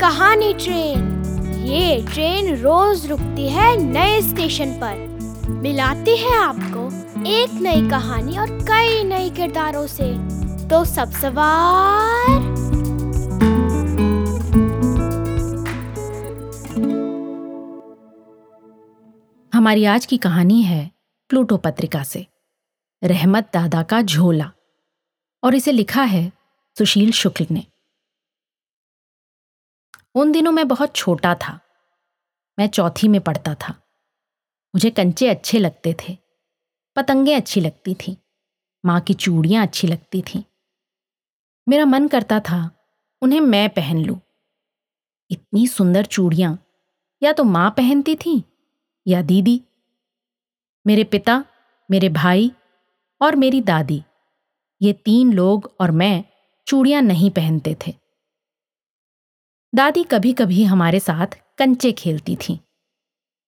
कहानी ट्रेन। ये ट्रेन रोज रुकती है नए स्टेशन पर। मिलाती है आपको एक नई कहानी और कई नए किरदारों से। तो सब सवार। हमारी आज की कहानी है प्लूटो पत्रिका से। रहमत दादा का झोला। और इसे लिखा है सुशील शुक्ल ने। उन दिनों मैं बहुत छोटा था। मैं चौथी में पढ़ता था। मुझे कंचे अच्छे लगते थे। पतंगे अच्छी लगती थीं। माँ की चूड़ियाँ अच्छी लगती थीं। मेरा मन करता था, उन्हें मैं पहन लूँ। इतनी सुंदर चूड़ियाँ। या तो माँ पहनती थी या दीदी। मेरे पिता, मेरे भाई और मेरी दादी। ये तीन लोग और मैं चूड़ियाँ नहीं पहनते थे। दादी कभी कभी हमारे साथ कंचे खेलती थीं।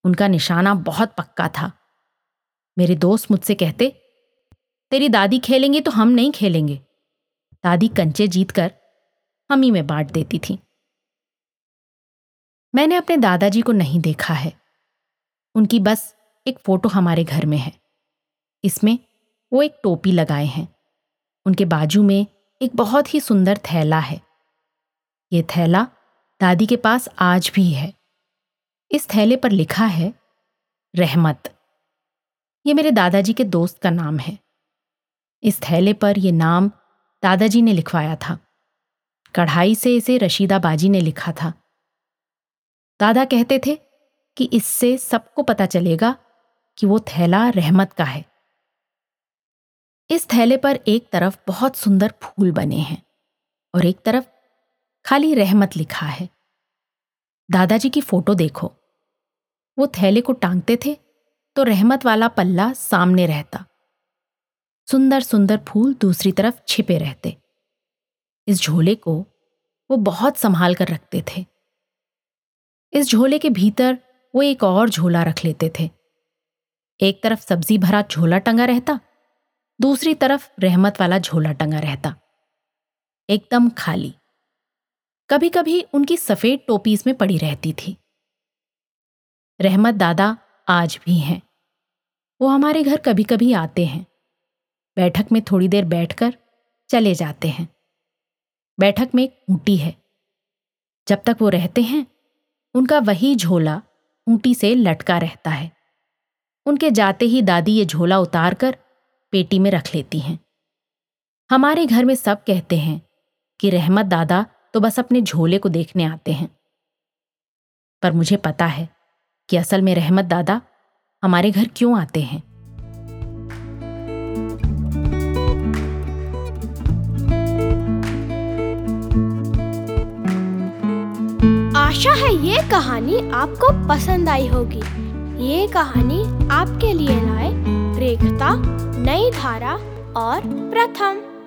उनका निशाना बहुत पक्का था। मेरे दोस्त मुझसे कहते, तेरी दादी खेलेंगी तो हम नहीं खेलेंगे। दादी कंचे जीतकर हम ही में बांट देती थी। मैंने अपने दादाजी को नहीं देखा है। उनकी बस एक फ़ोटो हमारे घर में है। इसमें वो एक टोपी लगाए हैं। उनके बाजू में एक बहुत ही सुंदर थैला है। ये थैला दादी के पास आज भी है। इस थैले पर लिखा है, रहमत। ये मेरे दादाजी के दोस्त का नाम है। इस थैले पर यह नाम दादाजी ने लिखवाया था। कढ़ाई से इसे रशीदा बाजी ने लिखा था। दादा कहते थे कि इससे सबको पता चलेगा कि वो थैला रहमत का है। इस थैले पर एक तरफ़ बहुत सुंदर फूल बने हैं और एक तरफ़ खाली रहमत लिखा है। दादाजी की फ़ोटो देखो। वो थैले को टांगते थे तो रहमत वाला पल्ला सामने रहता। सुंदर सुंदर फूल दूसरी तरफ़ छिपे रहते। इस झोले को वो बहुत संभाल कर रखते थे। इस झोले के भीतर वो एक और झोला रख लेते थे। एक तरफ़ सब्ज़ी भरा झोला टंगा रहता, दूसरी तरफ़ रहमत वाला झोला टंगा रहता। एकदम खाली। कभी कभी उनकी सफ़ेद टोपी इसमें पड़ी रहती थी। रहमत दादा आज भी हैं। वो हमारे घर कभी कभी आते हैं। बैठक में थोड़ी देर बैठकर चले जाते हैं। बैठक में एक ऊँटी है। जब तक वो रहते हैं, उनका वही झोला ऊँटी से लटका रहता है। उनके जाते ही दादी ये झोला उतार कर पेटी में रख लेती हैं। हमारे घर में सब कहते हैं कि रहमत दादा तो बस अपने झोले को देखने आते हैं। पर मुझे पता है कि असल में रहमत दादा हमारे घर क्यों आते हैं। आशा है ये कहानी आपको पसंद आई होगी। ये कहानी आपके लिए लाए रेखता, नई धारा और प्रथम।